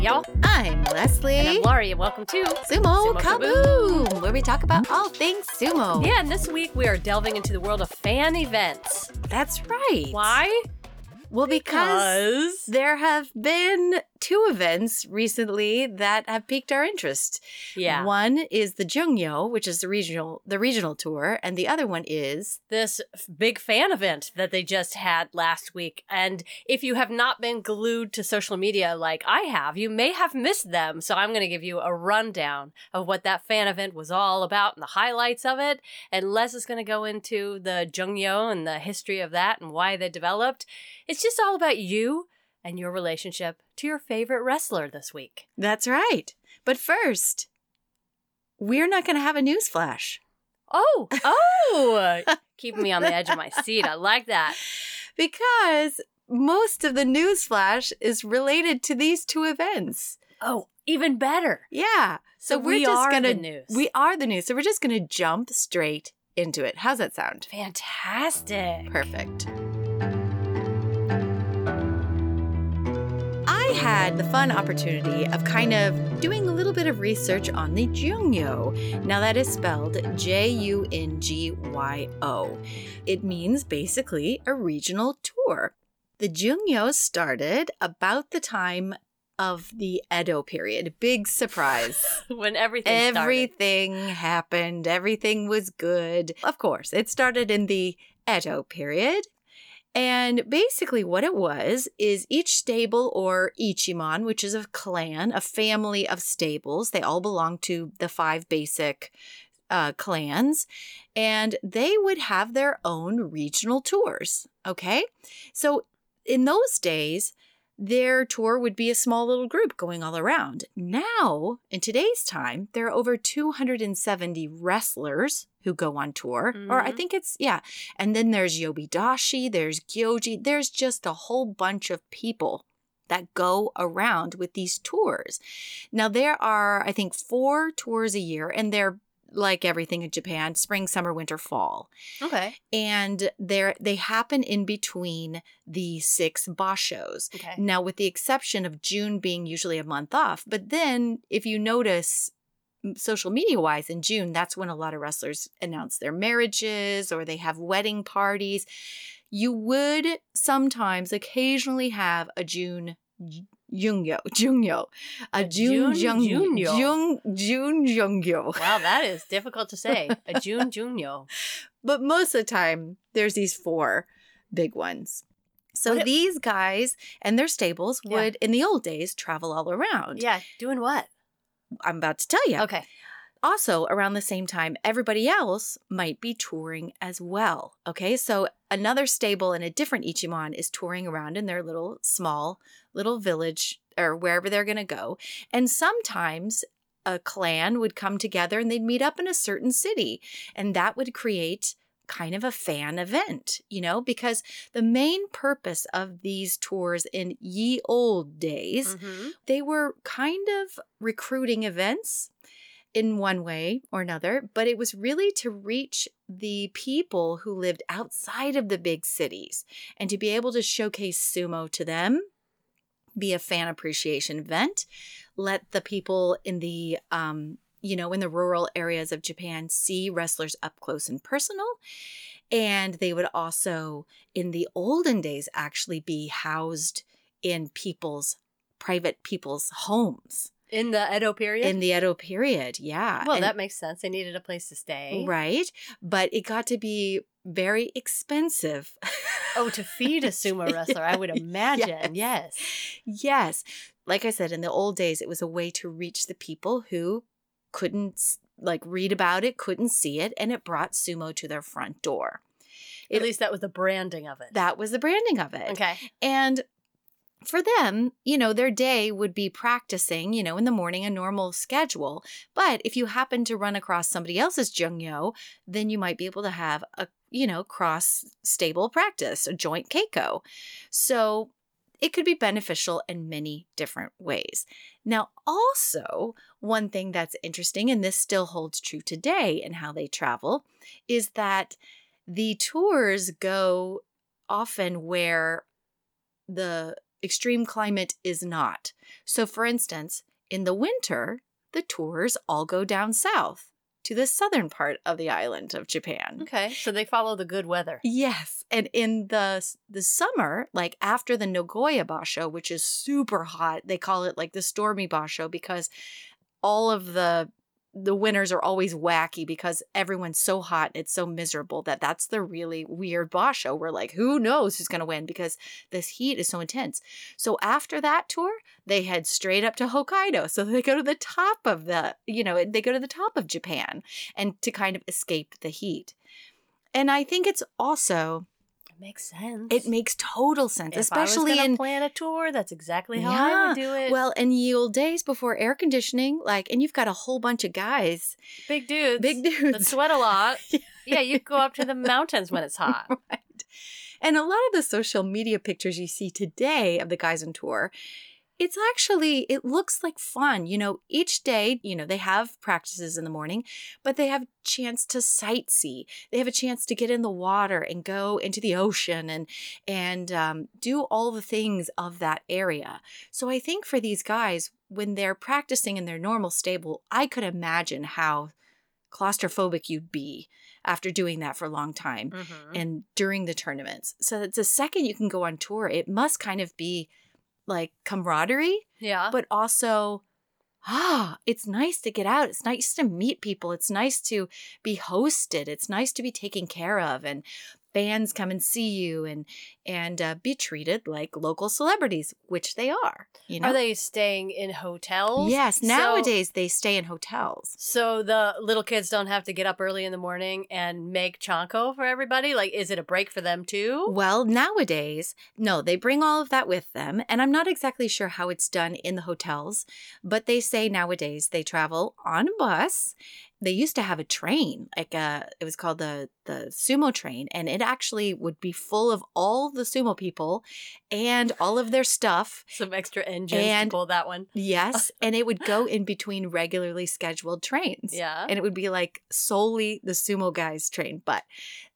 y'all. I'm Leslie. And I'm Laurie, and welcome to Sumo, Sumo Kaboom, where we talk about all things sumo. Yeah, and this week we are delving into the world of fan events. That's right. Why? Well, because there have been two events recently that have piqued our interest. yeah, One is the Jungyo, which is the regional the regional tour, and the other one is this big fan event that they just had last week. And if you have not been glued to social media like I have, you may have missed them. So I'm going to give you a rundown of what that fan event was all about and the highlights of it. And Les is going to go into the Jungyo and the history of that and why they developed. It's just all about you and your relationship to your favorite wrestler this week. That's right. But first, we're not going to have a news flash Oh, oh, keeping me on the edge of my seat. I like that. because most of the news flash is related to these two events. Oh, even better. Yeah. So, we're we just are gonna the news. we are the news. So we're just going to jump straight into it. How's that sound? fantastic. Perfect. Had the fun opportunity of kind of doing a little bit of research on the Jungyo. Now, that is spelled J U N G Y O. It means basically a regional tour. The Jungyo started about the time of the Edo period. Big surprise. when everything started. Everything happened. Everything was good. Of course, it started in the Edo period. And basically, what it was is each stable or ichimon, which is a clan, a family of stables, they all belong to the five basic uh, clans, and they would have their own regional tours. Okay. So in those days, their tour would be a small little group going all around. Now, in today's time, there are over 270 wrestlers who go on tour. Or I Mhm. think it's, yeah. And then there's Yobidashi, there's Gyoji, there's just a whole bunch of people that go around with these tours. Now, there are, I think, four tours a year, and they're like everything in Japan spring, summer, winter, fall Okay. and they're they happen in between the six bashos. Okay. Now, with the exception of June being usually a month off, but then if you notice social media wise in June, that's when a lot of wrestlers announce their marriages or they have wedding parties. You would sometimes occasionally have a June Jungyo, Jungyo, a, A June June Jung, Jungyo. June Jungyo. Wow, that is difficult to say. A June Junyo. But most of the time, there's these four big ones. So What it- these guys and their stables Yeah. would, in the old days, travel all around. Yeah, doing what? I'm about to tell you. Okay. Also, around the same time, everybody else might be touring as well. Okay. So another stable and a different Ichimon is touring around in their little small little village or wherever they're going to go. And sometimes a clan would come together and they'd meet up in a certain city. And that would create kind of a fan event, you know, because the main purpose of these tours in ye old days Mhm. they were kind of recruiting events in one way or another, but it was really to reach the people who lived outside of the big cities and to be able to showcase sumo to them, be a fan appreciation event, let the people in the um, you know, in the rural areas of Japan see wrestlers up close and personal. And they would also, in the olden days, actually be housed in people's private people's homes In the Edo period? in the Edo period. Yeah. well, And- that makes sense. They needed a place to stay. right. But it got to be very expensive. Oh, to feed a sumo wrestler, I would imagine. Yes. yes. Like I said, in the old days, it was a way to reach the people who couldn't like read about it, couldn't see it, and it brought sumo to their front door. At least that was the branding of it. That was the branding of it. okay. And for them, you know, their day would be practicing, you know, in the morning, a normal schedule. But if you happen to run across somebody else's jungyo, then you might be able to have a, you know, cross stable practice, a joint keiko. So it could be beneficial in many different ways. Now, also, one thing that's interesting, and this still holds true today in how they travel, is that the tours go often where the extreme climate is not. So, for instance, in the winter, the tours all go down south to the southern part of the island of Japan. Okay, so they follow the good weather. Yes, and in the the summer, like after the Nagoya Basho, which is super hot, they call it like the stormy Basho because all of the the winters are always wacky because everyone's so hot and it's so miserable that that's the really weird basho we're like who knows who's going to win because this heat is so intense. So after that tour they head straight up to hokkaido. So they go to the top of the you know they go to the top of japan and to kind of escape the heat. And i think it's also Makes sense. it makes total sense If especially in plan a tour. That's exactly how I would do it. well in ye old days before air conditioning like and you've got a whole bunch of guys big dudes, big dudes that sweat a lot. yeah, you go up to the mountains when it's hot. right. And a lot of the social media pictures you see today of the guys on tour, it's actually, it looks like fun. You know, each day, you know, they have practices in the morning, but they have chance to sightsee. They have a chance to get in the water and go into the ocean and, and um, do all the things of that area. So I think for these guys, when they're practicing in their normal stable, I could imagine how claustrophobic you'd be after doing that for a long time Mhm. and during the tournaments. So it's the second you can go on tour, it must kind of be like camaraderie, Yeah. but also ah, it's nice to get out. It's nice to meet people. It's nice to be hosted. It's nice to be taken care of and fans come and see you and and uh, be treated like local celebrities, which they are. You know, Are they staying in hotels? yes. So- Nowadays they stay in hotels. So the little kids don't have to get up early in the morning and make chanko for everybody? Like, is it a break for them too? Well, nowadays, no, they bring all of that with them. And I'm not exactly sure how it's done in the hotels, but they say nowadays they travel on a bus. They used to have a train, like a, it was called the the sumo train, and it actually would be full of all the sumo people and all of their stuff. Some extra engines And- to pull that one. Yes, and it would go in between regularly scheduled trains. Yeah. And it would be like solely the sumo guys train, but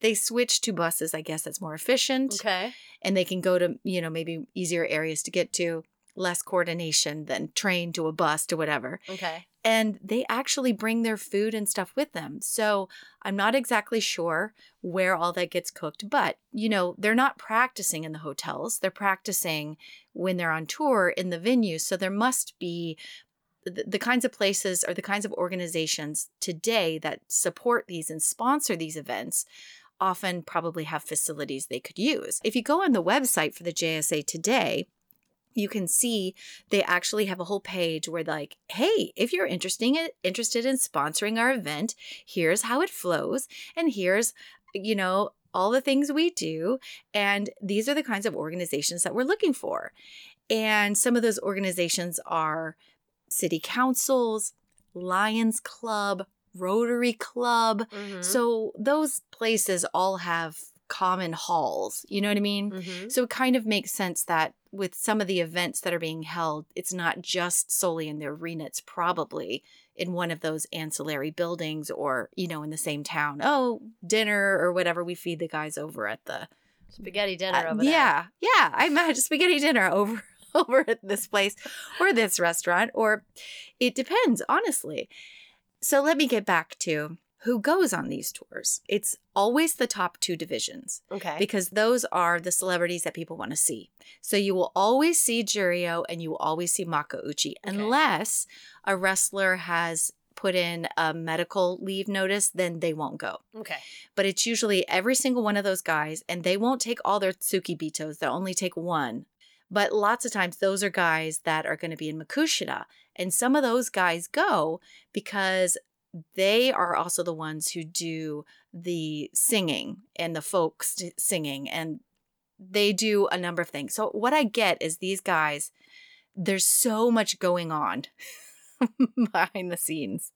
they switched to buses. I guess that's more efficient Okay. and they can go to you know maybe easier areas to get to less coordination than train to a bus to whatever Okay. And they actually bring their food and stuff with them. So i'm not exactly sure where all that gets cooked but you know they're not practicing in the hotels. They're practicing when they're on tour in the venues so there must be the, the kinds of places or the kinds of organizations today that support these and sponsor these events often probably have facilities they could use. If you go on the website for the JSA today, you can see they actually have a whole page where like, hey, if you're interesting interested in sponsoring our event, here's how it flows and here's, you know, all the things we do and these are the kinds of organizations that we're looking for. And some of those organizations are city councils, Lions Club, Rotary Club, Mhm. so those places all have common halls. You know what I mean? Mhm. So it kind of makes sense that with some of the events that are being held, it's not just solely in the arena, it's probably in one of those ancillary buildings or, you know, in the same town. Oh, dinner or whatever we feed the guys over at the Spaghetti dinner uh, over there. yeah, yeah. I imagine spaghetti dinner over over at this place or this restaurant, or it depends, honestly. So let me get back to who goes on these tours. It's always the top two divisions Okay. because those are the celebrities that people want to see. So you will always see Juryo and you will always see Makuuchi unless a wrestler has put in a medical leave notice, then they won't go okay. but it's usually every single one of those guys, and they won't take all their Tsukibitos. They'll only take one. But lots of times, those are guys that are going to be in Makushita. And some of those guys go because they are also the ones who do the singing and the folks singing, and they do a number of things. So, what I get is these guys, there's so much going on behind the scenes.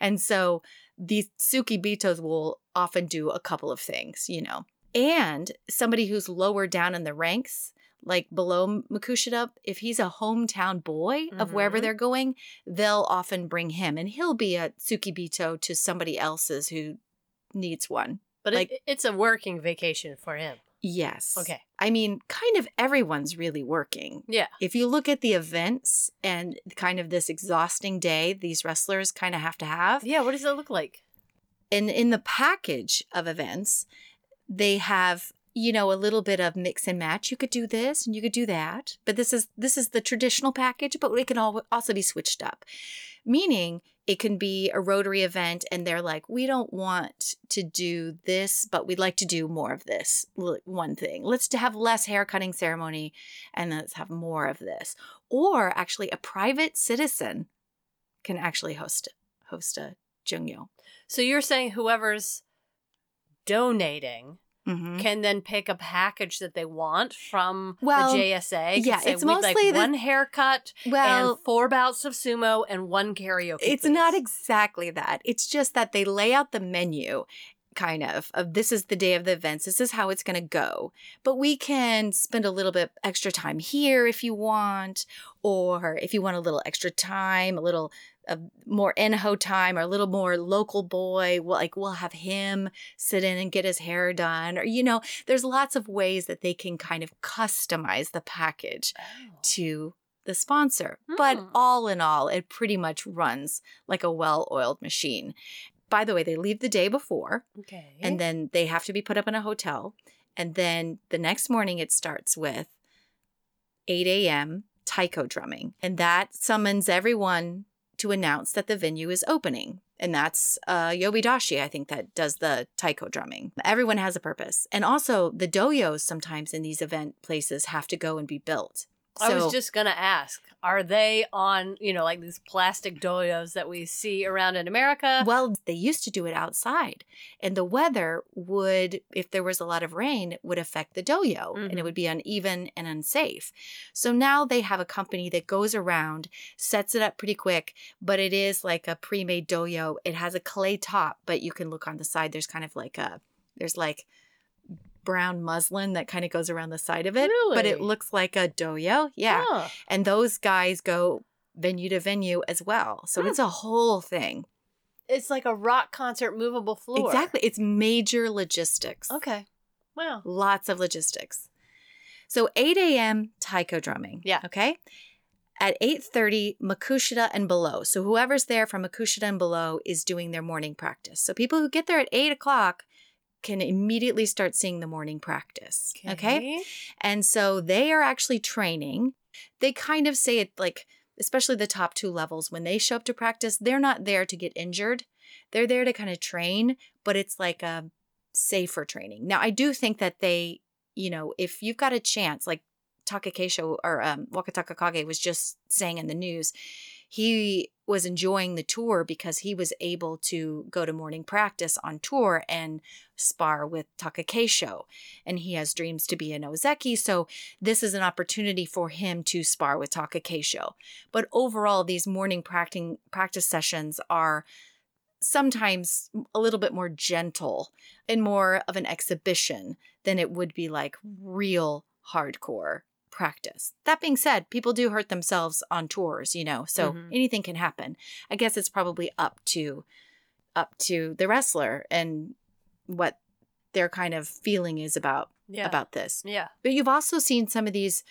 And so, these Tsukibitos will often do a couple of things, you know. And somebody who's lower down in the ranks, like below Makushita, if he's a hometown boy of wherever Mhm. they're going, they'll often bring him and he'll be a Tsukibito to somebody else's who needs one. But Like- it, it's a working vacation for him. Yes. Okay. I mean, kind of everyone's really working. Yeah. If you look at the events and kind of this exhausting day these wrestlers kind of have to have, Yeah. What does it look like? and in the package of events, they have you know a little bit of mix and match. You could do this and you could do that, but this is this is the traditional package, but it can al- also be switched up. Meaning, it can be a Rotary event, and they're like, we don't want to do this, but we'd like to do more of this one thing. Let's have less hair cutting ceremony, and let's have more of this. Or actually, a private citizen can actually host host a jungyo. So you're saying whoever's donating Mm-hmm. can then pick a package that they want from Well, the JSA. Yeah, say, it's "We'd like mostly the- one haircut Well, and four bouts of sumo and one karaoke. it's not exactly that. It's just that they lay out the menu kind of of this is the day of the events. This is how it's going to go. But we can spend a little bit extra time here if you want or if you want a little extra time, a little uh, more Enho time or a little more local boy, well, like we'll have him sit in and get his hair done or you know, there's lots of ways that they can kind of customize the package Oh. to the sponsor. But Hmm. all in all, it pretty much runs like a well oiled machine. By the way, they leave the day before Okay. and then they have to be put up in a hotel. And then the next morning, it starts with 8 a.m. taiko drumming. And that summons everyone to announce that the venue is opening. And that's uh, Yobidashi, I think, that does the taiko drumming. Everyone has a purpose. And also, the dohyos sometimes in these event places have to go and be built. I was just gonna ask: Are they on, you know, like these plastic dohyos that we see around in America? Well, they used to do it outside, and the weather would, if there was a lot of rain, would affect the dohyo, and Mhm. it would be uneven and unsafe. So now they have a company that goes around, sets it up pretty quick, but it is like a pre-made dohyo. It has a clay top, but you can look on the side. There's kind of like a, there's like brown muslin that kind of goes around the side of it, but it looks like a dohyo. Yeah, Huh. and those guys go venue to venue as well. So Hmm. it's a whole thing. It's like a rock concert movable floor. Exactly. It's major logistics. Okay. Wow. Lots of logistics. So 8 a.m. taiko drumming. Yeah. Okay. At 8:30, Makushita and below. So whoever's there from Makushita and below is doing their morning practice. So people who get there at 8 o'clock can immediately start seeing the morning practice. okay? And so they are actually training. They kind of say it like, especially the top two levels, when they show up to practice, they're not there to get injured. They're there to kind of train, but it's like a safer training. Now, I do think that they, you know, if you've got a chance, like Takakeisho or um, Wakatakakage was just saying in the news, he was enjoying the tour because he was able to go to morning practice on tour and spar with Takakeisho and he has dreams to be an Ozeki. So this is an opportunity for him to spar with Takakeisho. But overall, these morning practicing practice sessions are sometimes a little bit more gentle and more of an exhibition than it would be like real hardcore practice. That being said, people do hurt themselves on tours, you know, so Mhm. anything can happen. I guess it's probably up to up to the wrestler and what their kind of feeling is about Yeah. about this. yeah. But you've also seen some of these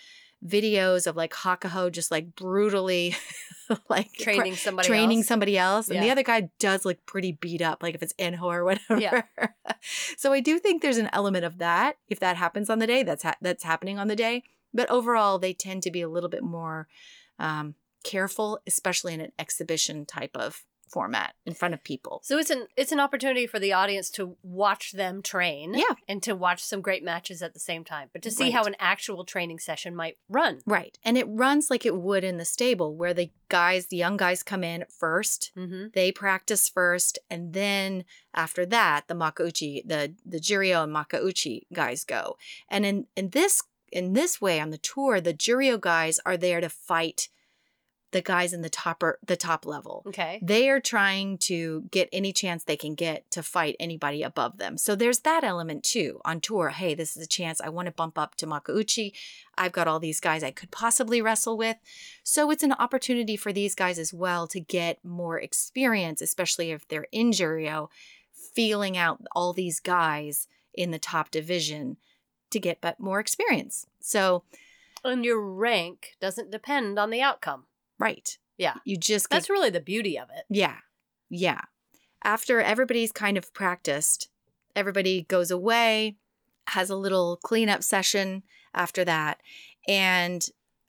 videos of like Hakuho just like brutally like Training somebody training else. somebody else and the other guy does look pretty beat up like if it's Enho or whatever. Yeah. so I do think there's an element of that if that happens on the day that's ha- that's happening on the day, but overall they tend to be a little bit more um careful especially in an exhibition type of format in front of people. So it's an it's an opportunity for the audience to watch them train, Yeah. and to watch some great matches at the same time, but to see Right. how an actual training session might run. Right. And it runs like it would in the stable where the guys, the young guys come in first Mm-hmm. they practice first and then after that the makuuchi the the juryo and makuuchi guys go and in in this in this way on the tour the juryo guys are there to fight the guys in the topper the top level Okay. they are trying to get any chance they can get to fight anybody above them. So there's that element too on tour. Hey, this is a chance. I want to bump up to Makuuchi. I've got all these guys I could possibly wrestle with. So it's an opportunity for these guys as well to get more experience, especially if they're in Juryo, feeling out all these guys in the top division to get but more experience. So, And your rank doesn't depend on the outcome. right. Yeah. You just get That's really the beauty of it. Yeah. Yeah. After everybody's kind of practiced, everybody goes away, has a little cleanup session after that, and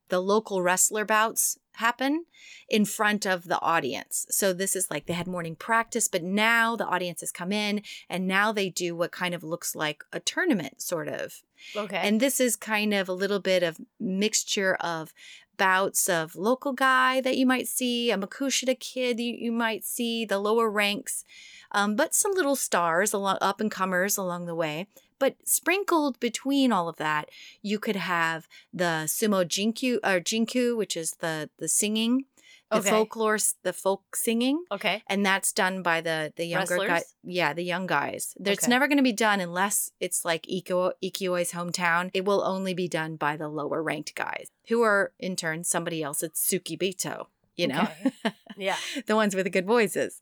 the local wrestler bouts happen in front of the audience. So this is like they had morning practice, but now the audience has come in and now they do what kind of looks like a tournament sort of. Okay. And this is kind of a little bit of mixture of bouts of local guy that you might see, a Makushita kid you, you might see, the lower ranks, um, but some little stars along up and comers along the way. But sprinkled between all of that, you could have the sumo jinku or jinku, which is the the singing, the Okay. folklore, the folk singing okay. and that's done by the the younger guys. Yeah, the young guys. There's Okay. never going to be done unless it's like Ikioi Ikioi's hometown. It will only be done by the lower ranked guys, who are in turn somebody else. It's Tsukibito, you know, Okay. Yeah. the ones with the good voices.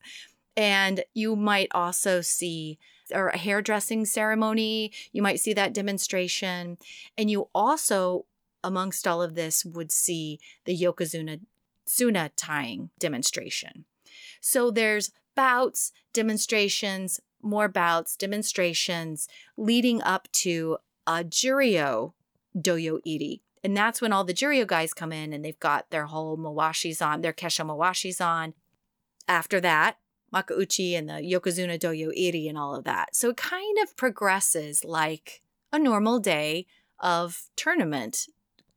And you might also see or a hairdressing ceremony. You might see that demonstration, and you also, amongst all of this, would see the yokozuna suna tying demonstration. So there's bouts, demonstrations, more bouts, demonstrations leading up to a Juryo dohyo iri. And that's when all the Juryo guys come in and they've got their whole mawashis on, their kesho mawashis on. After that, Makuuchi and the Yokozuna dohyo iri and all of that. So it kind of progresses like a normal day of tournament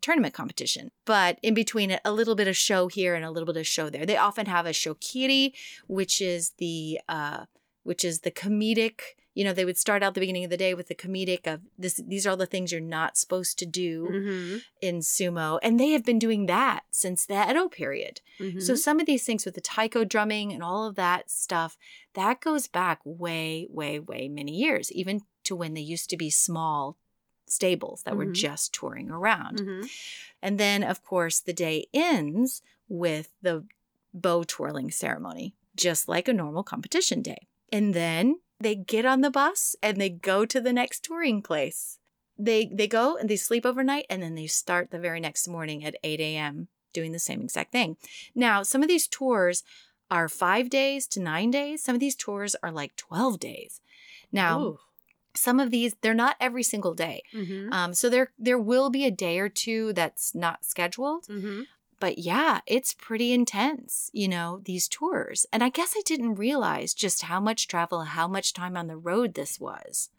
tournament competition. But in between it, a little bit of show here and a little bit of show there. They often have a shokkiri, which is the uh, which is the comedic. You know, they would start out the beginning of the day with the comedic of this. These are all the things you're not supposed to do Mm-hmm. in sumo, and they have been doing that since the Edo period. Mm-hmm. So some of these things with the taiko drumming and all of that stuff, that goes back way, way, way many years, even to when they used to be small stables that were Mhm. just touring around. hmm And then, of course, the day ends with the bow twirling ceremony, just like a normal competition day. And then they get on the bus and they go to the next touring place. They they go and they sleep overnight and then they start the very next morning at 8 a.m. doing the same exact thing. Now, some of these tours are five days to nine days. Some of these tours are like 12 days. Now, Ooh. Some of these, they're not every single day. Mm-hmm. Um, so there there will be a day or two that's not scheduled. Mm-hmm. But yeah, it's pretty intense, you know, these tours. And I guess I didn't realize just how much travel, how much time on the road this was.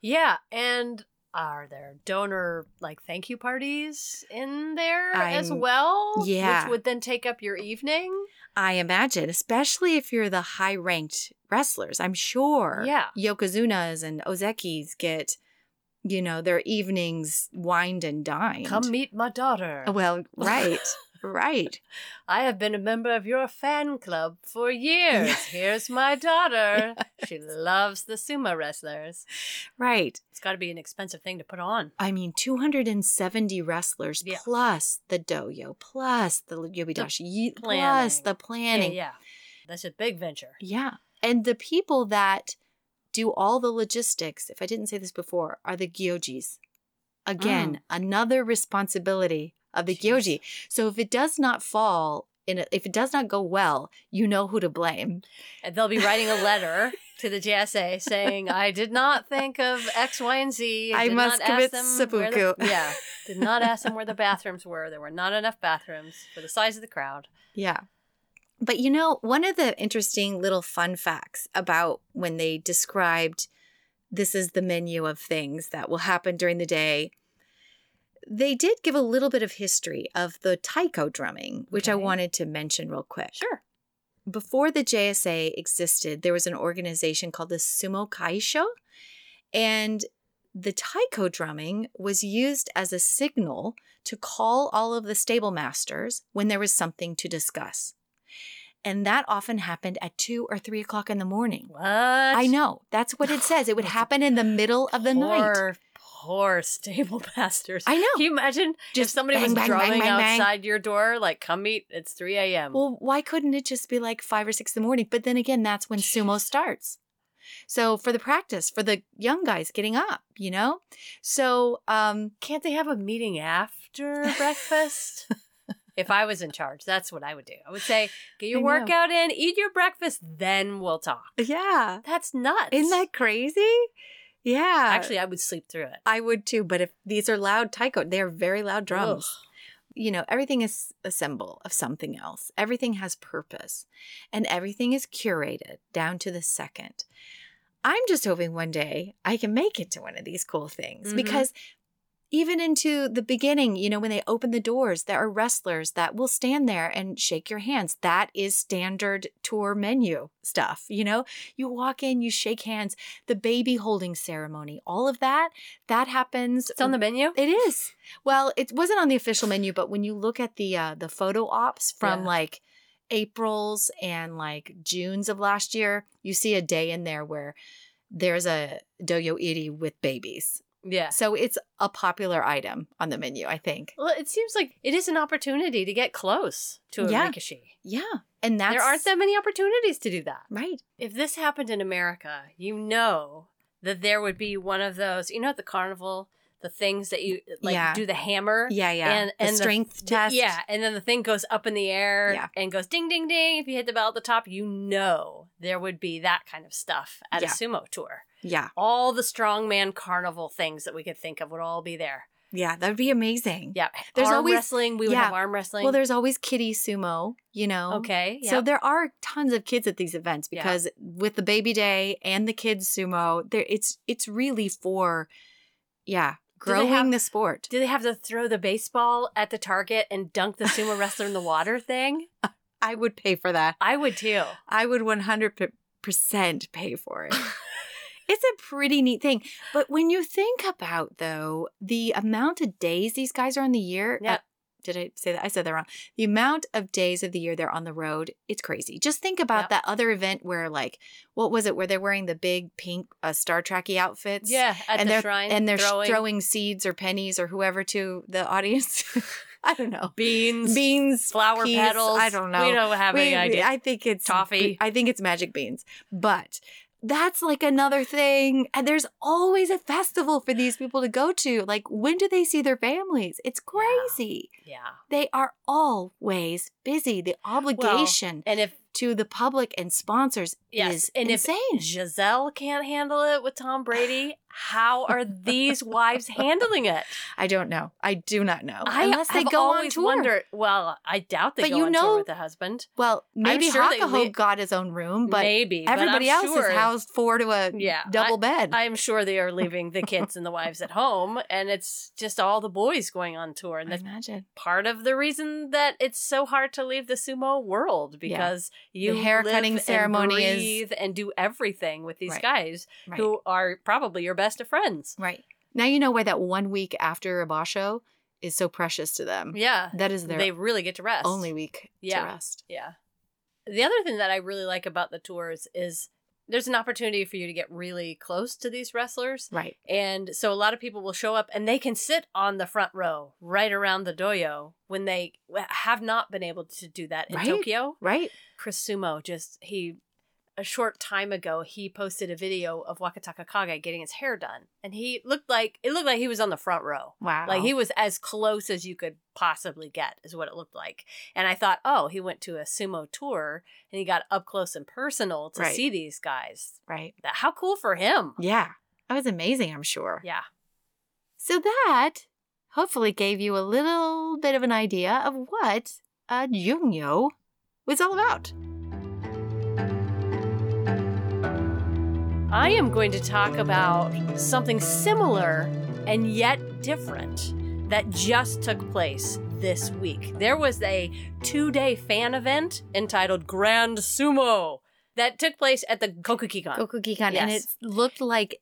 Yeah, and are there donor like thank you parties in there as I'm- well? yeah. which would then take up your evening. I imagine, especially if you're the high ranked wrestlers, I'm sure Yeah. Yokozunas and Ozekis get, you know, their evenings wined and dined. Come meet my daughter. Well, right, right. I have been a member of your fan club for years. Here's my daughter. She loves the sumo wrestlers. Right. It's got to be an expensive thing to put on. I mean, 270 wrestlers Yeah. plus the dohyo, plus the yobidashi, y- plus the planning. Yeah, yeah. That's a big venture. Yeah. And the people that do all the logistics, if I didn't say this before, are the gyojis. Again, oh. another responsibility of the. Jeez. gyoji. So if it does not fall in a, if it does not go well, you know who to blame. And they'll be writing a letter to the JSA saying, I did not think of X, Y, and Z. I did must commit ask them where the- yeah. Did not ask them where the bathrooms were. There were not enough bathrooms for the size of the crowd. Yeah. But you know, one of the interesting little fun facts about when they described this is the menu of things that will happen during the day, they did give a little bit of history of the taiko drumming, which I wanted to mention real quick. Sure. Before the JSA existed, there was an organization called the Sumo Kaisho, and the taiko drumming was used as a signal to call all of the stable masters when there was something to discuss. And that often happened at two or three o'clock in the morning. What? I know. That's what it says. It would happen in the middle of the night. Poor, stable masters. I know. Can you imagine if Just somebody bang, was bang, drumming bang, outside your door, like, come meet, it's 3 a.m. Well, why couldn't it just be like five or six in the morning? But then again, that's when sumo starts. So for the practice, for the young guys getting up, you know? So um Can't they have a meeting after breakfast? if I was in charge, that's what I would do. I would say, get your workout in, eat your breakfast, then we'll talk. yeah. That's nuts. Isn't that crazy? Yeah. Actually, I would sleep through it. I would too, but if these are loud taiko, they're very loud drums. You know, everything is a symbol of something else. Everything has purpose and everything is curated down to the second. I'm just hoping one day I can make it to one of these cool things Mhm. because even into the beginning, you know, when they open the doors, there are wrestlers that will stand there and shake your hands. That is standard tour menu stuff. You know, you walk in, you shake hands, the baby holding ceremony, all of that, that happens. It's on the menu? It is. Well, it wasn't on the official menu, but when you look at the uh, the photo ops from Yeah. like April's and like June's of last year, you see a day in there where there's a dohyo iri with babies. Yeah. So it's a popular item on the menu, I think. Well, it seems like it is an opportunity to get close to a Yeah. rikishi. Yeah, and that's There aren't that many opportunities to do that. right. If this happened in America, you know that there would be one of those, you know, at the carnival, the things that you like Yeah. do the hammer. Yeah, yeah. And- the and the- strength The- test. Yeah, and then the thing goes up in the air Yeah. and goes ding, ding, ding. If you hit the bell at the top, you know there would be that kind of stuff at Yeah. a sumo tour. Yeah, All the strongman carnival things that we could think of would all be there. yeah. That'd be amazing. Yeah, There's arm always- wrestling. We would yeah. have arm wrestling. Well, there's always kiddie sumo. You know. okay. So there are tons of kids at these events Yeah. because with the baby day and the kids sumo, there it's it's really for yeah, growing have- the sport. Do they have to throw the baseball at the target and dunk the sumo wrestler in the water thing? I would pay for that. I would too. I would 100% pay for it. it's a pretty neat thing. But when you think about though, the amount of days these guys are on the year, Yeah. uh, did I say that? I said that wrong. The amount of days of the year they're on the road, it's crazy. Just think about Yep. that other event where, like, what was it? Where they're wearing the big pink uh, Star Trekky outfits, Yeah, at and the they're shrine and they're throwing, throwing. seeds or pennies or whoever to the audience. I don't know. beans, Beans, flower peas, petals. I don't know. We don't have any idea. I think it's Toffee. I think it's magic beans. But that's like another thing. And there's always a festival for these people to go to. Like, when do they see their families? It's crazy. yeah. They are always busy. The obligation And if to the public and sponsors yes, is and insane. if Giselle can't handle it with Tom Brady, how are these wives handling it? I don't know. I do not know. I Unless they go on tour. wondered. Well, I doubt they But go you on know- tour with the husband. Well, maybe sure Hakuho got his own room, but Maybe everybody I'm else sure, is housed four to a Yeah, double bed. I am sure they are leaving the kids and the wives at home, and it's just all the boys going on tour, and that's imagine. part of the reason that it's so hard to leave the sumo world because you The hair live cutting and ceremony is- and do everything with these Right. guys Right. who are probably your best of friends. Right. Now you know why that one week after a basho is so precious to them. Yeah, That is their they really get to rest. only week Yeah. to rest. Yeah. The other thing that I really like about the tours is there's an opportunity for you to get really close to these wrestlers. Right. And so a lot of people will show up and they can sit on the front row right around the dohyo when they have not been able to do that in Right. Tokyo. Right. Chris Sumo just he a short time ago he posted a video of Wakatakakage getting his hair done and he looked like it looked like he was on the front row. Wow. Like he was as close as you could possibly get, is what it looked like. And I thought, oh, he went to a sumo tour and he got up close and personal to Right. see these guys. right. That how cool for him. Yeah. That was amazing, I'm sure. Yeah. So that hopefully gave you a little bit of an idea of what a Jungyo was all about. I am going to talk about something similar and yet different that just took place this week. There was a two day fan event entitled Grand Sumo that took place at the Kokukikan. Gokugikan. And it looked like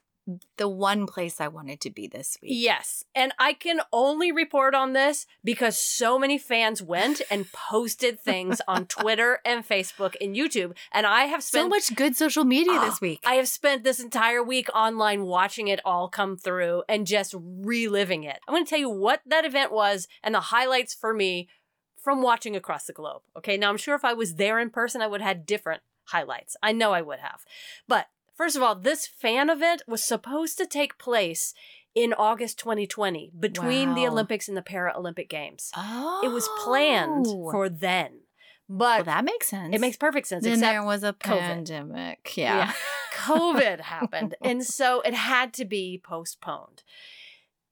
the one place I wanted to be this week. Yes. And I can only report on this because so many fans went and posted things on Twitter and Facebook and YouTube. And I have spent So much good social media Oh, this ah, week. I have spent this entire week online watching it all come through and just reliving it. I'm going to tell you what that event was and the highlights for me from watching across the globe. Okay, now I'm sure if I was there in person, I would have had different highlights. I know I would have. But First of all, this fan event was supposed to take place in August 2020 between the Olympics and the Paralympic Games. Oh. It was planned for then. But Well, that makes sense. it makes perfect sense. Then except there was a COVID. pandemic. Yeah. COVID happened. And so it had to be postponed.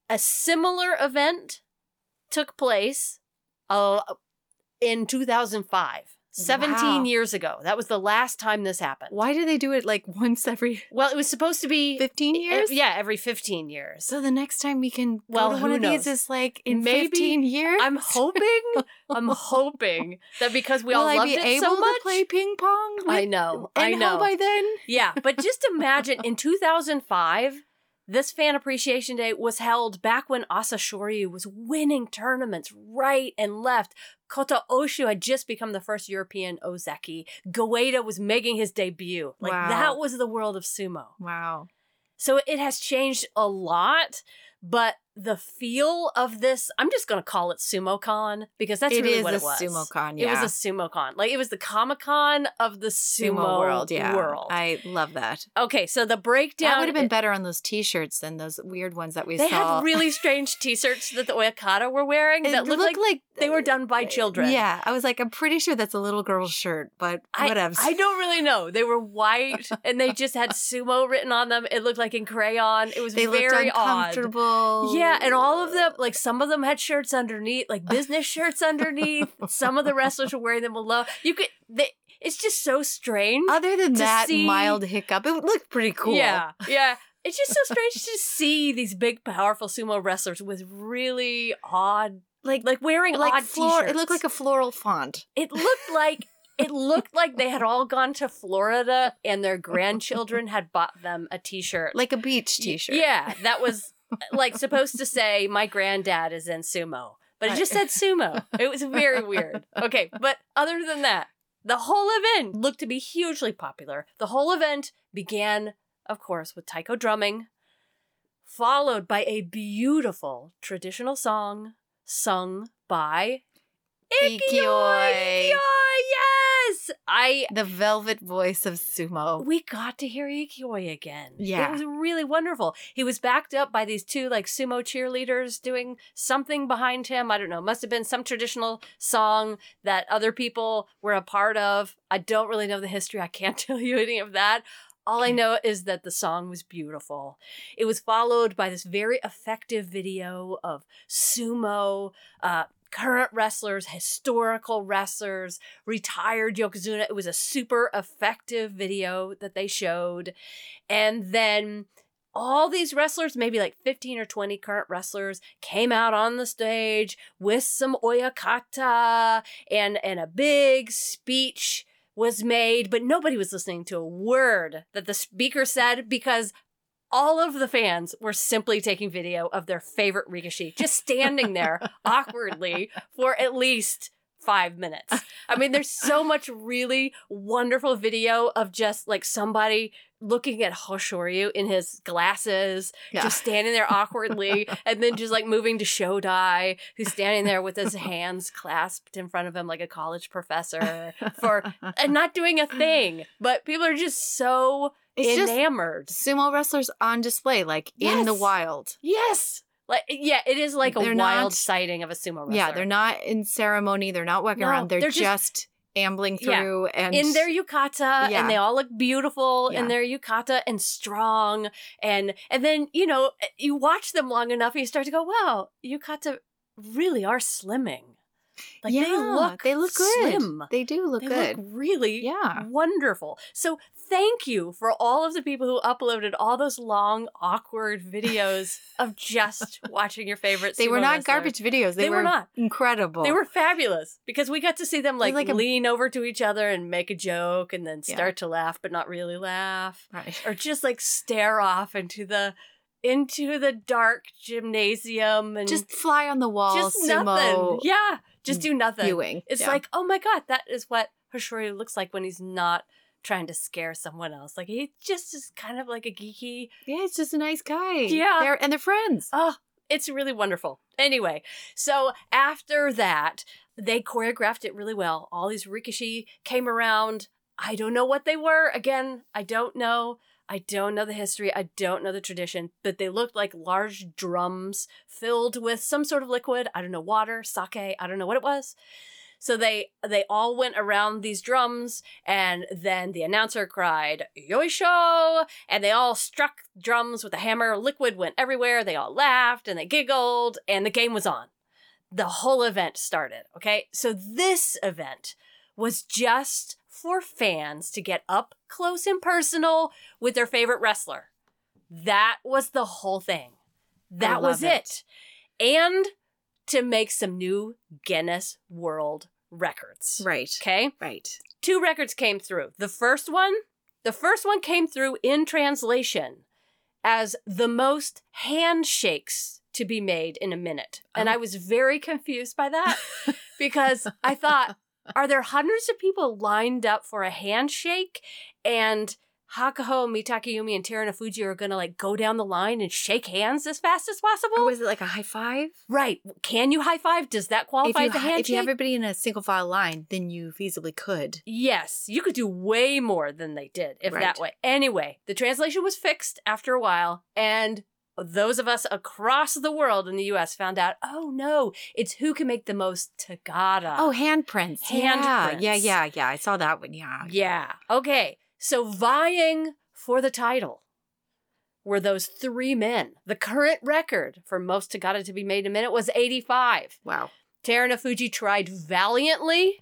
A similar event took place uh, in 2005, 17 Wow. years ago. That was the last time this happened. Why do they do it like once every Well, it was supposed to be 15 years? Uh, yeah, every 15 years. So the next time we can Well, go to one who of these is like in Maybe 15 years? I'm hoping, I'm hoping that because we Will all I loved be it able so to much. play ping pong? I know, I know. by then? Yeah, but just imagine in 2005, this Fan Appreciation Day was held back when Asashoryu was winning tournaments right and left. Kotooshu had just become the first European Ozeki. Goeido was making his debut. Like Wow. that was the world of sumo. Wow. So it has changed a lot, but the feel of this, I'm just going to call it SumoCon because that's It really is what a it was. SumoCon, It was a SumoCon. Like it was the Comic Con of the sumo, world, yeah. world. I love that. okay, so the breakdown. that would have been better on those t-shirts than those weird ones that we saw. They saw. had really strange T-shirts that the Oyakata were wearing It that looked like, like, they were uh, done by uh, children. Yeah, I was like, I'm pretty sure that's a little girl's shirt, but I. I don't really know. They were white and they just had sumo written on them. It looked like in crayon. It was they very looked odd. uncomfortable. Yeah, and all of them, like some of them had shirts underneath, like business shirts underneath. some of the wrestlers were wearing them below. You could, they, it's just so strange. Other than that see- mild hiccup, it looked pretty cool. Yeah, yeah. It's just so strange to see these big, powerful sumo wrestlers with really odd, like like wearing like odd floor. t-shirts. It looked like a floral font. It looked like it looked like they had all gone to Florida and their grandchildren had bought them a t-shirt. like a beach t-shirt. Yeah, that was like supposed to say my granddad is in sumo, but it just said sumo. It was very weird. Okay, but other than that, the whole event looked to be hugely popular. The whole event began, of course, with taiko drumming, followed by a beautiful traditional song sung by Ikioi. Ikioi. I The velvet voice of sumo. we got to hear Ikioi again. Yeah. It was really wonderful. He was backed up by these two like sumo cheerleaders doing something behind him. I don't know. Must have been some traditional song that other people were a part of. I don't really know the history. I can't tell you any of that. All I know is that the song was beautiful. It was followed by this very effective video of sumo, uh, current wrestlers, historical wrestlers, retired Yokozuna. It was a super effective video that they showed. And then all these wrestlers, maybe like 15 or 20 current wrestlers, came out on the stage with some oyakata and, and a big speech was made, but nobody was listening to a word that the speaker said because all of the fans were simply taking video of their favorite Rikishi, just standing there awkwardly for at least five minutes. I mean, there's so much really wonderful video of just like somebody looking at Hoshoryu in his glasses, Yeah. just standing there awkwardly, and then just like moving to Shodai, who's standing there with his hands clasped in front of him like a college professor for and not doing a thing. But people are just so It's just enamored. sumo wrestlers on display, like in the wild. Yes. Like yeah, it is like a They're wild not- sighting of a sumo wrestler. Yeah, they're not in ceremony. They're not walking No, around. They're, they're just, just- ambling Yeah. through and in their yukata Yeah. and they all look beautiful Yeah. in their yukata and strong and and then you know you watch them long enough and you start to go wow yukata really are slimming like yeah, they look they look good. slim. They do look they good. look really Yeah. wonderful so thank you for all of the people who uploaded all those long awkward videos of just watching your favorite they were not wrestler. garbage videos. They, They were not. incredible. They were fabulous because we got to see them like, like a- lean over to each other and make a joke and then Yeah. start to laugh but not really laugh right. or just like stare off into the into the dark gymnasium and Just fly on the wall. just sumo nothing. Yeah, just mm, do nothing. viewing. It's Yeah. like, oh my god, that is what Hoshoryu looks like when he's not trying to scare someone else. Like he just is kind of like a geeky yeah, it's just a nice guy. Yeah. they're, and they're friends. Oh, it's really wonderful. Anyway, so after that, they choreographed it really well. All these rikishi came around. I don't know what they were. Again, I don't know. I don't know the history. I don't know the tradition, but they looked like large drums filled with some sort of liquid. I don't know, water, sake. I don't know what it was. So they they all went around these drums, and then the announcer cried "Yoisho!" and they all struck drums with a hammer. Liquid went everywhere. They all laughed and they giggled, and the game was on. The whole event started. Okay, so this event was just for fans to get up close and personal with their favorite wrestler. That was the whole thing. That was love it. And to make some new Guinness World Records. Right. Okay? Right. Two records came through. The first one, the first one came through in translation as the most handshakes to be made in a minute. And Oh. I was very confused by that because I thought, are there hundreds of people lined up for a handshake? And Hakuho, Mitakeumi, and Terunofuji are gonna like go down the line and shake hands as fast as possible? Oh, or was it like a high five? right. Can you high five? Does that qualify as a handshake? if you have everybody in a single file line, then you feasibly could. Yes, you could do way more than they did if Right. that way. Anyway, the translation was fixed after a while, and those of us across the world in the US found out, oh no, it's who can make the most tegata. Oh, handprints. Handprints. Yeah. Yeah, yeah, yeah. I saw that one. Yeah. yeah. Okay, so vying for the title were those three men. The current record for most tegata to be made in a minute was 85. Wow. Terunofuji tried valiantly.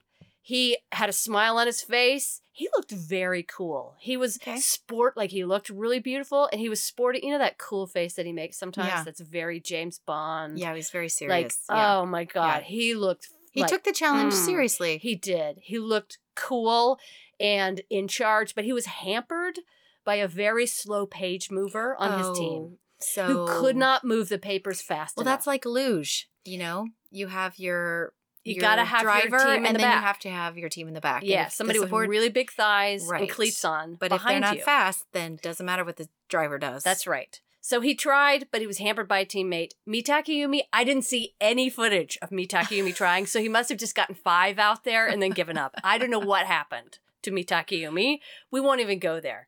He had a smile on his face. He looked very cool. He was Okay. sport like he looked really beautiful and he was sporting, you know that cool face that he makes sometimes Yeah. that's very James Bond. Yeah, he's very Like, serious. yeah. oh my god, Yeah. he looked he like- took the challenge mm. seriously. he did. He looked cool and in charge, but he was hampered by a very slow page mover on his team So who could not move the papers fast Well, enough. that's like luge. You know, you have your You your gotta have your driver, team in and the then back. you have to have your team in the back. Yeah, somebody with really big thighs Right. and cleats on. But if they're not you. fast, then it doesn't matter what the driver does. That's right. So he tried, but he was hampered by a teammate. Mitakeumi, I didn't see any footage of Mitakeumi trying, so he must have just gotten five out there and then given up. I don't know what happened to Mitakeumi. We won't even go there.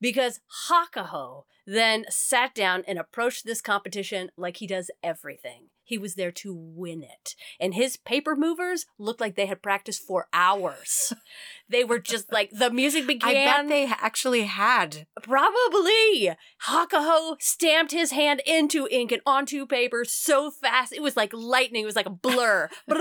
Because Hakuho then sat down and approached this competition like he does everything. He was there to win it. And his paper movers looked like they had practiced for hours. they were just like, the music began. I bet they actually had. Probably. Hakuho stamped his hand into ink and onto paper so fast. It was like lightning. It was like a blur. and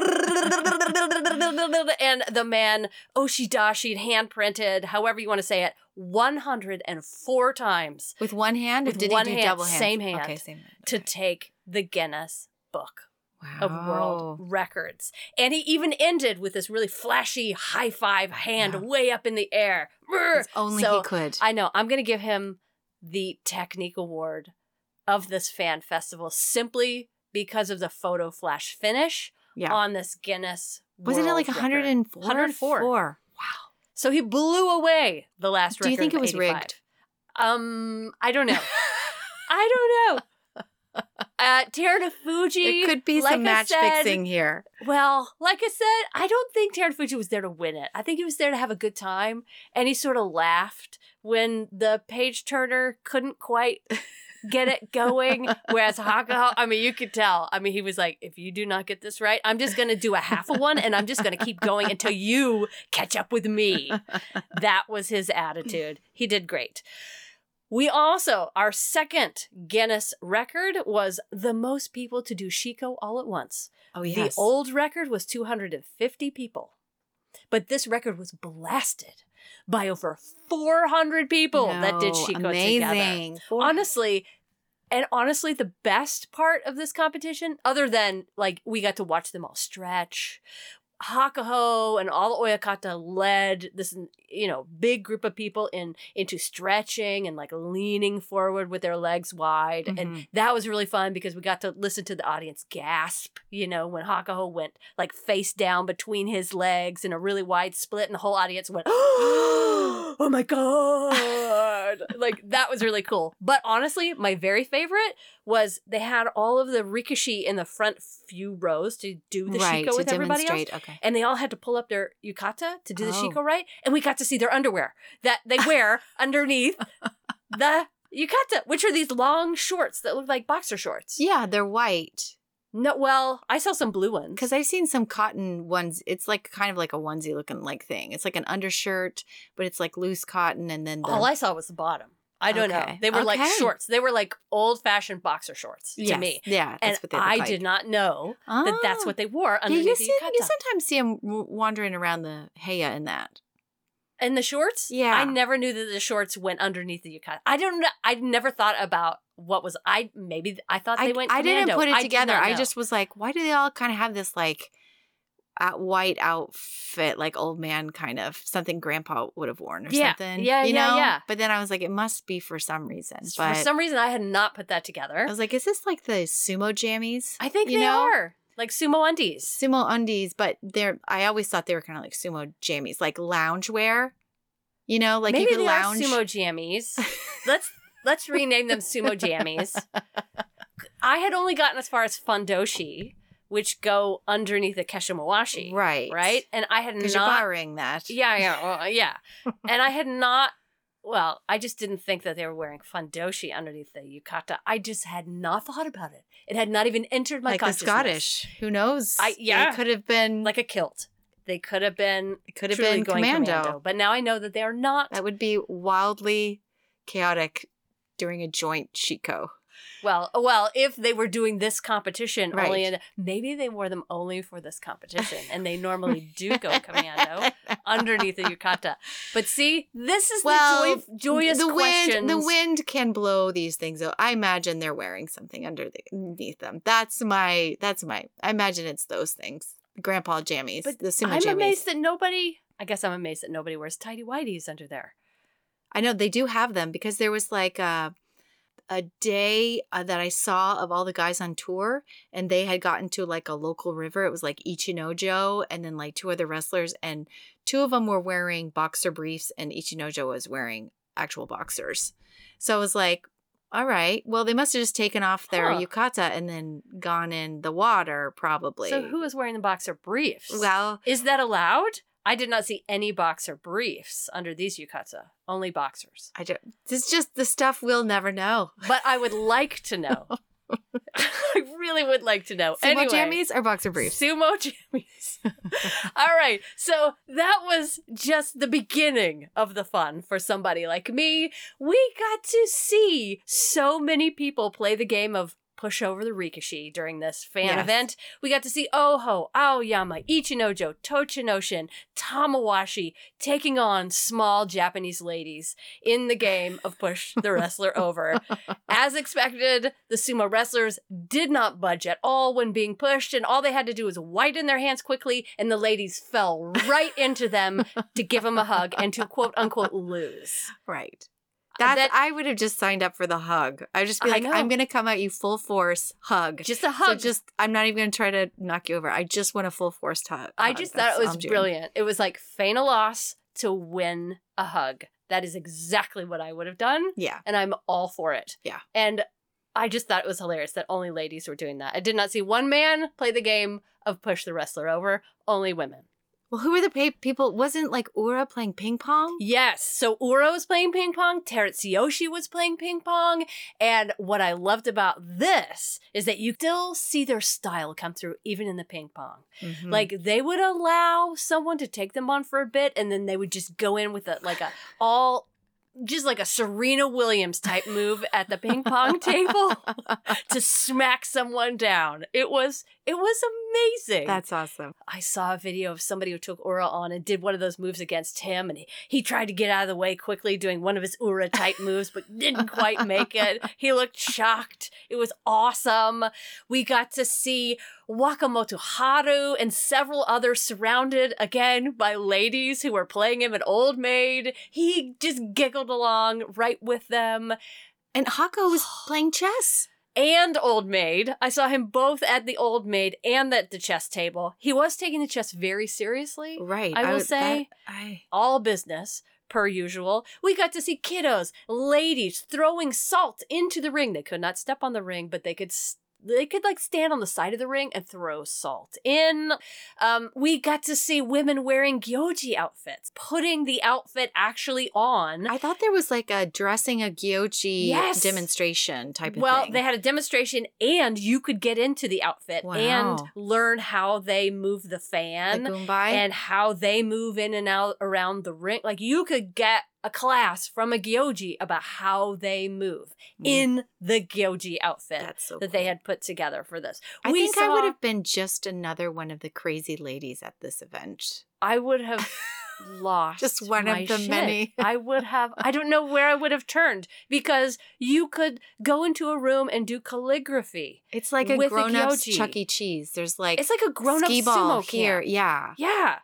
the man, Oshidashi, hand printed, however you want to say it, 104 times With one hand, With did one he do hand, double hands? same hand, Okay, same hand. to Okay. take the Guinness Book wow. of World Records. And he even ended with this really flashy high five hand Yeah. way up in the air. As only So, he could. I know. I'm going to give him the Technique Award of this fan festival simply because of the photo flash finish yeah. on this Guinness. Wasn't it like Record. 104? 104. Four. So he blew away the last record. Do you think it was 85. rigged? Um, I don't know. I don't know. Uh, Fuji. It could be like some match said- fixing here. Well, like I said, I don't think Terunofuji was there to win it. I think he was there to have a good time, and he sort of laughed when the page turner couldn't quite get it going. Whereas Hakuho, I mean, you could tell. I mean, he was like, "If you do not get this right, I'm just going to do a half of one, and I'm just going to keep going until you catch up with me." That was his attitude. He did great. We also, our second Guinness record was the most people to do Shiko all at once. Oh, yes. The old record was 250 people, but this record was blasted by over 400 people that did No, Shiko together. Amazing. Four- Honestly, and honestly, the best part of this competition, other than like we got to watch them all stretch, Hakuho and all the Oyakata led this, you know, big group of people in into stretching and like leaning forward with their legs wide, and Mhm. that was really fun because we got to listen to the audience gasp, you know, when Hakuho went like face down between his legs in a really wide split, and the whole audience went, "Oh my god!" like that was really cool. But honestly, my very favorite was they had all of the rikishi in the front few rows to do the right, shiko with everybody else. demonstrate. Okay. And they all had to pull up their yukata to do the Oh. shiko right, and we got to see their underwear that they wear underneath the yukata, which are these long shorts that look like boxer shorts. Yeah, they're white. No, well, I saw some blue ones. Because I've seen some cotton ones. It's like kind of like a onesie looking like thing. It's like an undershirt, but it's like loose cotton, and then the, all I saw was the bottom. I don't know. They were like shorts. They were like old fashioned boxer shorts to Yes, me. Yeah, And that's what they look I like. did not know that that's Ah. what they wore Yeah, underneath you, the see, you sometimes see them wandering around the heya in that. And the shorts? Yeah. I never knew that the shorts went underneath the yukata. I don't know. I never thought about what was I maybe I thought they I, went I didn't commando. put it did together. I just was like, why do they all kind of have this like white outfit, like old man kind of something grandpa would have worn or Yeah. something? Yeah, you yeah, know? yeah. But then I was like, it must be for some reason. But for some reason I had not put that together. I was like, is this like the sumo jammies? I think you they know? are. Like sumo undies. Sumo undies, but they're I always thought they were kind of like sumo jammies, like lounge wear. You know, like Maybe you could they lounge. are sumo jammies. let's let's rename them sumo jammies. I had only gotten as far as fundoshi, which go underneath the kesho mawashi. right. Right? And I had Because you're not borrowing that. Yeah, yeah, well, uh, yeah. and I had not. Well, I just didn't think that they were wearing fundoshi underneath the yukata. I just had not thought about it. It had not even entered my like consciousness. Scottish. Who knows? I- yeah. They could have been like a kilt. They could have been it could have been going commando. commando. but now I know that they are not. That would be wildly chaotic during a joint shiko. Well, well, if they were doing this competition only, Right. in, maybe they wore them only for this competition, and they normally do go commando underneath the yukata. But see, this is Well, the joy, joyous the questions. wind, the wind can blow these things out. I imagine they're wearing something underneath them. That's my. That's my. I imagine it's those things. Grandpa jammies. But the sumo I'm jammies. amazed that nobody. I guess I'm amazed that nobody wears tidy whities under there. I know they do have them because there was like a a day uh, that I saw of all the guys on tour, and they had gotten to like a local river. It was like Ichinojo, and then like two other wrestlers, and two of them were wearing boxer briefs, and Ichinojo was wearing actual boxers. So I was like, all right, well, they must have just taken off their Huh. yukata and then gone in the water, probably. So who is wearing the boxer briefs? Well, is that allowed? I did not see any boxer briefs under these yukata. Only boxers. I don't. It's just the stuff we'll never know. But I would like to know. I really would like to know. Sumo anyway, jammies or boxer briefs? Sumo jammies. All right. So that was just the beginning of the fun for somebody like me. We got to see so many people play the game of push over the Rikishi during this fan Yes. event. We got to see Oho, Aoiyama, Ichinojo, Tochinoshin, Tamawashi taking on small Japanese ladies in the game of push the wrestler over. As expected, the sumo wrestlers did not budge at all when being pushed, and all they had to do was widen their hands quickly, and the ladies fell right into them to give them a hug and to quote unquote lose. Right. Uh, That's, That- I would have just signed up for the hug. I'd just be like, I'm going to come at you full force, hug. Just a So hug. just, I'm not even going to try to knock you over. I just want a full force hug. I just That's thought it was brilliant. It was like feign a loss to win a hug. That is exactly what I would have done, Yeah. and I'm all for it. Yeah. And I just thought it was hilarious that only ladies were doing that. I did not see one man play the game of push the wrestler over, only women. Well, who were the pa- people? Wasn't like Ura playing ping pong? Yes. So Ura was playing ping pong, Terutsuyoshi was playing ping pong. And what I loved about this is that you still see their style come through even in the ping pong. Mhm. Like they would allow someone to take them on for a bit and then they would just go in with a like a all just like a Serena Williams type move at the ping pong table to smack someone down. It was it was amazing. That's awesome. I saw a video of somebody who took Ura on and did one of those moves against him, and he, he tried to get out of the way quickly doing one of his Ura type moves, but didn't quite make it. He looked shocked. It was awesome. We got to see Wakamotoharu and several others surrounded again by ladies who were playing him an old maid. He just giggled along right with them And Hako was playing chess. And Old Maid. I saw him both at the Old Maid and at the chess table. He was taking the chess very seriously. Right. I will was- say- that- I, All business, per usual. We got to see kiddos, ladies throwing salt into the ring. They could not step on the ring, but they could they could like stand on the side of the ring and throw salt in. Um, we got to see women wearing gyoji outfits, putting the outfit actually on. I thought there was like a dressing a gyoji Yes. demonstration type of well, thing. Well, they had a demonstration, and you could get into the outfit and learn how they move the fan the and how they move in and out around the ring. Like you could get a class from a gyoji about how they move Mm. in the gyoji outfit so that they had put together for this. I We think I would have been just another one of the crazy ladies at this event. I would have lost Just one of the shit. many. I would have I don't know where I would have turned because you could go into a room and do calligraphy. It's like a grown up. Chuck E. Cheese. There's like It's like a grown up sumo here. camp. Yeah. Yeah.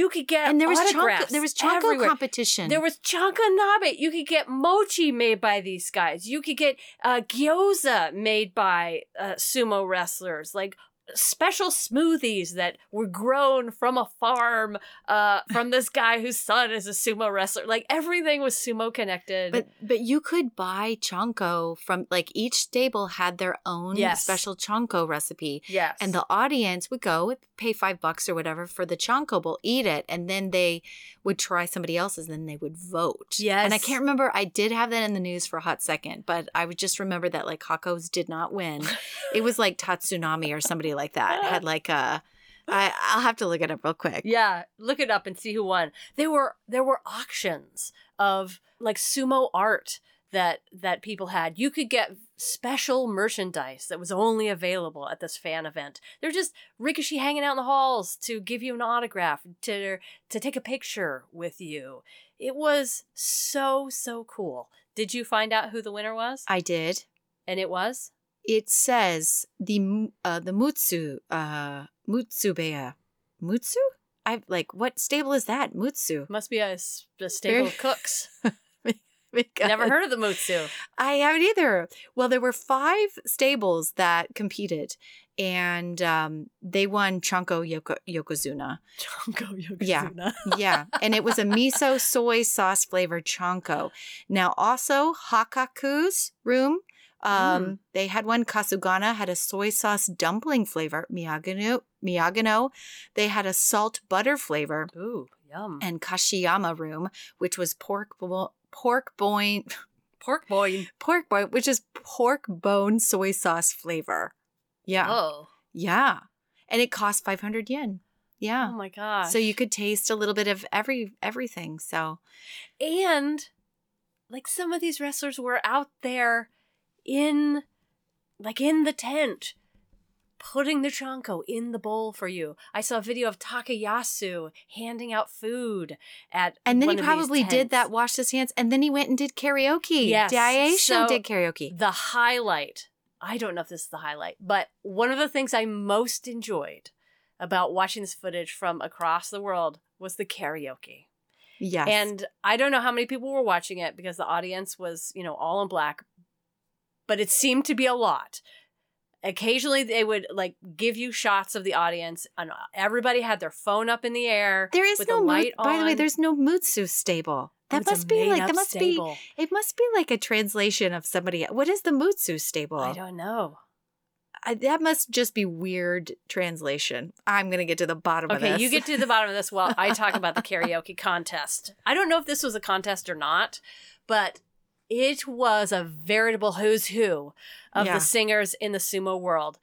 You could get And there was chanko, there was chanko everywhere. competition. There was chankonabe. You could get mochi made by these guys. You could get uh, gyoza made by uh, sumo wrestlers. Like special smoothies that were grown from a farm uh, from this guy whose son is a sumo wrestler. Like everything was sumo connected. But but you could buy chanko from like each stable had their own Yes. special chanko recipe. yes. And the audience would go, pay five bucks or whatever for the chanko bowl, eat it, and then they would try somebody else's, and then they would vote. Yes. And I can't remember. I did have that in the news for a hot second, but I would just remember that like Hako's did not win. it was like Tatsunami or somebody like that had like a. I I'll have to look it up real quick. Yeah, look it up and see who won. There were there were auctions of like sumo art that that people had. You could get special merchandise that was only available at this fan event. They're just rikishi hanging out in the halls to give you an autograph, to to take a picture with you. It was so so cool. Did you find out who the winner was? I did. and it was It says the uh, the Mutsu uh Mutsubeya Mutsu. I like what stable is that? Mutsu. must be a stable of cooks. Because- Never heard of the Mutsu. I haven't either. Well, there were five stables that competed, and um, they won Chanko Yoko- Yokozuna. Chanko. Yokozuna. Yeah, yeah. and it was a miso soy sauce flavored Chanko. Now, also Hakkaku's room. Um, Mm. They had one. Kasugano had a soy sauce dumpling flavor. Miyagino, Miyagino, they had a salt butter flavor. Ooh, yum. And Kashiyama room, which was pork bo- pork bone pork boy. pork bone, which is pork bone soy sauce flavor. Yeah, Oh. yeah, and it costs five hundred yen. Yeah, Oh my god. so you could taste a little bit of every everything. So and like some of these wrestlers were out there in like in the tent putting the chanko in the bowl for you. I saw a video of Takayasu handing out food at and then he probably did that, washed his hands, and then he went and did karaoke. Yes, Daisho so- did karaoke. The highlight, I don't know if this is the highlight, but one of the things I most enjoyed about watching this footage from across the world was the karaoke. Yes, And I don't know how many people were watching it because the audience was, you know, all in black, but it seemed to be a lot. Occasionally they would like give you shots of the audience and uh, everybody had their phone up in the air. there is with no light By the way, there's no Mutsu stable. Oh, That a must be like that must stable. be it must be like a translation of somebody. What is the Mutsu stable? I don't know. I, that must just be weird translation. I'm gonna get to the bottom of Okay, this. you get to the bottom of this while I talk about the karaoke contest. I don't know if this was a contest or not, but it was a veritable who's who of Yeah. the singers in the sumo world.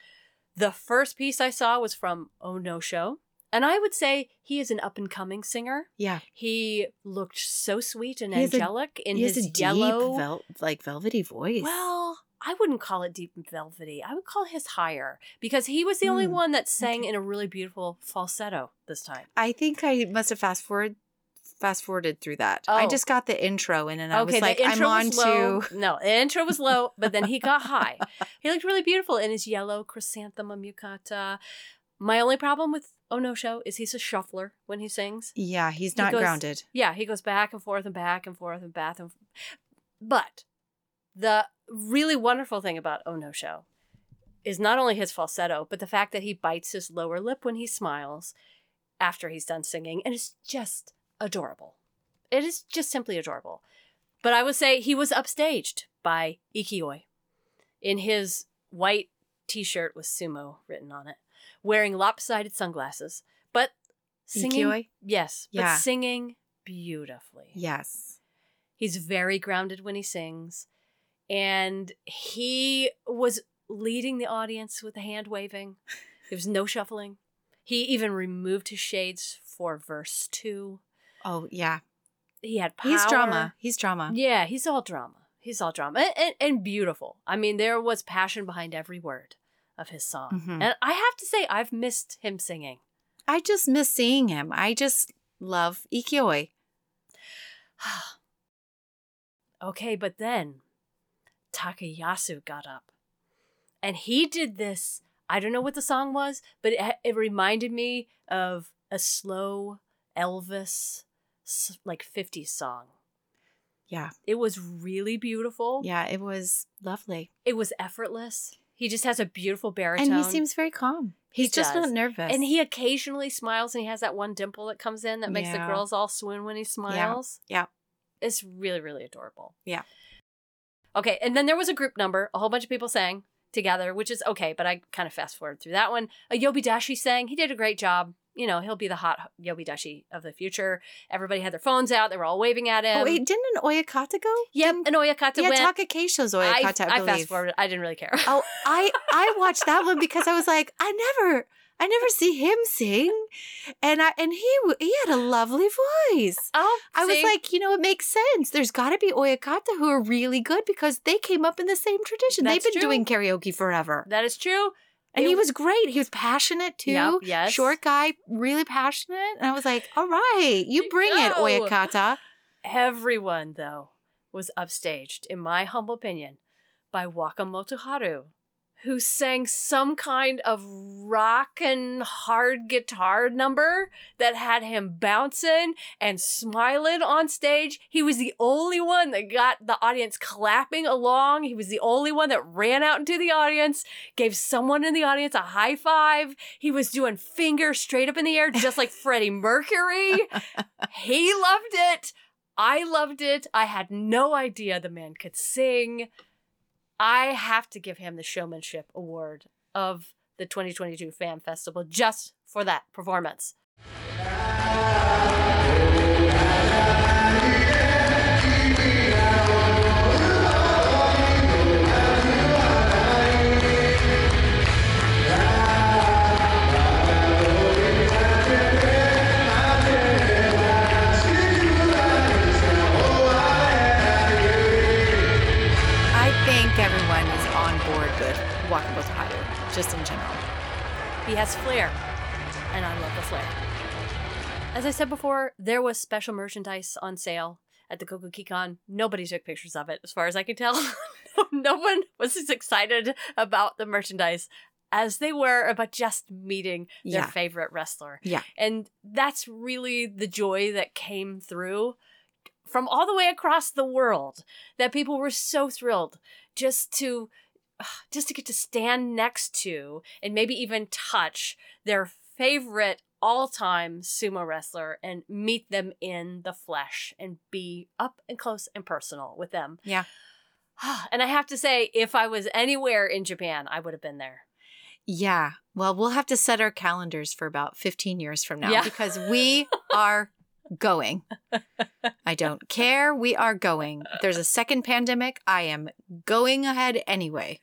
The first piece I saw was from Oh No Show, and I would say he is an up and coming singer. yeah. He looked so sweet and He has a- angelic in his a yellow. deep, vel- like velvety voice. well, I wouldn't call it deep and velvety. I would call his higher because he was the only Hmm, one that sang okay. in a really beautiful falsetto this time. I think I must have fast forward, fast forwarded through that. I Oh. just got the intro in, and I was like, I'm on low. to. No, the intro was low, but then he got high. He looked really beautiful in his yellow chrysanthemum yukata. My only problem with No Show is he's a shuffler when he sings. Yeah, he's He not goes- grounded. Yeah, he goes back and forth and back and forth and back and But the really wonderful thing about No Show is not only his falsetto, but the fact that he bites his lower lip when he smiles after he's done singing, and it's just adorable. It is just simply adorable. But I would say he was upstaged by Ikioi in his white t shirt with sumo written on it, wearing lopsided sunglasses, but singing. Ikoi? Yes, Yeah. but singing beautifully. Yes. He's very grounded when he sings. And he was leading the audience with the hand waving. There was no shuffling. He even removed his shades for verse two. Oh, yeah. He had power. He's drama. He's drama. Yeah, he's all drama. He's all drama and, and, and beautiful. I mean, there was passion behind every word of his song. Mhm. And I have to say, I've missed him singing. I just miss seeing him. I just love Ikioi. okay, but then Takayasu got up and he did this. I don't know what the song was, but it, it reminded me of a slow Elvis, like 50s song. Yeah. It was really beautiful. Yeah, it was lovely. It was effortless. He just has a beautiful baritone. And he seems very calm. He He's just does. not nervous. And he occasionally smiles and he has that one dimple that comes in that makes the girls all swoon when he smiles. yeah. It's really, really adorable. Yeah. Okay, and then there was a group number, a whole bunch of people sang together, which is okay, but I kind of fast forward through that one. A Yobidashi sang. He did a great job. You know, he'll be the hot Yobidashi of the future. Everybody had their phones out. They were all waving at oh, him. oh, wait, didn't an Oyakata go? Yep, and Oyakata yeah, went. Takakeisho's I, Oyakata, I, I believe. fast forwarded. I didn't really care. Oh, I I watched that one because I was like, I never, I never see him sing, and I and he he had a lovely voice. Oh, I was like, you know, it makes sense. There's got to be Oyakata who are really good because they came up in the same tradition. That's They've been true. doing karaoke forever, that is true. And It- he was great. He was passionate too. Yep, yes. short guy, really passionate. And I was like, all right, you you bring it. Oyakata. Everyone, though, was upstaged, in my humble opinion, by Wakamotoharu, who sang some kind of rock and hard guitar number that had him bouncing and smiling on stage. He was the only one that got the audience clapping along. He was the only one that ran out into the audience, gave someone in the audience a high five. He was doing fingers straight up in the air, just like Freddie Mercury. He loved it. I loved it. I had no idea the man could sing. I have to give him the showmanship award of the 2022 Fan Festival just for that performance. Just in general. He has flair, and I love the flair. As I said before, there was special merchandise on sale at the Kokugikan. Nobody took pictures of it, as far as I can tell. no one was as excited about the merchandise as they were about just meeting their Yeah. favorite wrestler. Yeah. And that's really the joy that came through from all the way across the world that people were so thrilled just to just to get to stand next to and maybe even touch their favorite all-time sumo wrestler and meet them in the flesh and be up and close and personal with them. Yeah. And I have to say if I was anywhere in Japan, I would have been there. Yeah. Well, we'll have to set our calendars for about 15 years from now Yeah. because we are going. I don't care. We are going. If there's a second pandemic, I am going ahead anyway.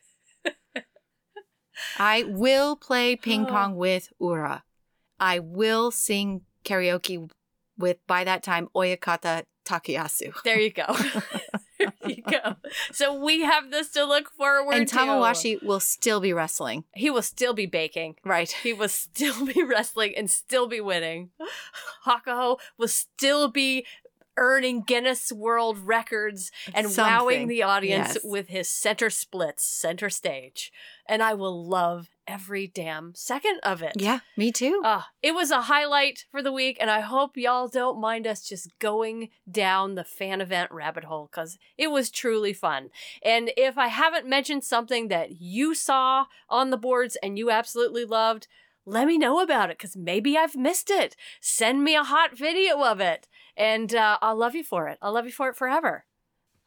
I will play ping oh. pong with Ura. I will sing karaoke with, by that time, Oyakata Takayasu. There you go. there you go. So we have this to look forward And to. And Tamawashi will still be wrestling. He will still be baking. Right. He will still be wrestling and still be winning. Hakuho will still be earning Guinness World Records and wowing the audience Yes. with his center splits, center stage. And I will love every damn second of it. Yeah, me too. Uh, it was a highlight for the week, and I hope y'all don't mind us just going down the fan event rabbit hole because it was truly fun. And if I haven't mentioned something that you saw on the boards and you absolutely loved, let me know about it because maybe I've missed it. Send me a hot video of it, and uh, I'll love you for it. I'll love you for it forever.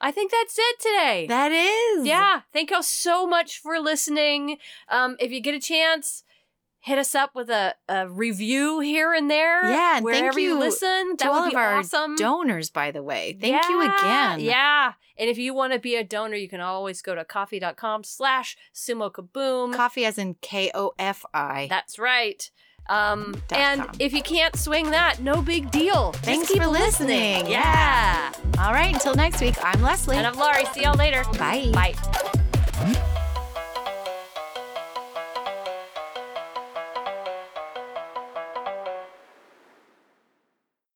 I think that's it today. That is. yeah. Thank y'all so much for listening. Um, if you get a chance, hit us up with a, a review here and there. Yeah, and thank wherever you, you listen. To That all would be of our awesome. donors, by the way. Thank you again. Yeah. And if you want to be a donor, you can always go to ko-fi.com slash sumo kaboom. Ko-fi as in K O F I. That's right. Um, and com. if you can't swing that, no big deal. Just Thanks keep for listening. Yeah. All right, until next week, I'm Leslie. And I'm Laurie. See y'all later. Bye. Bye.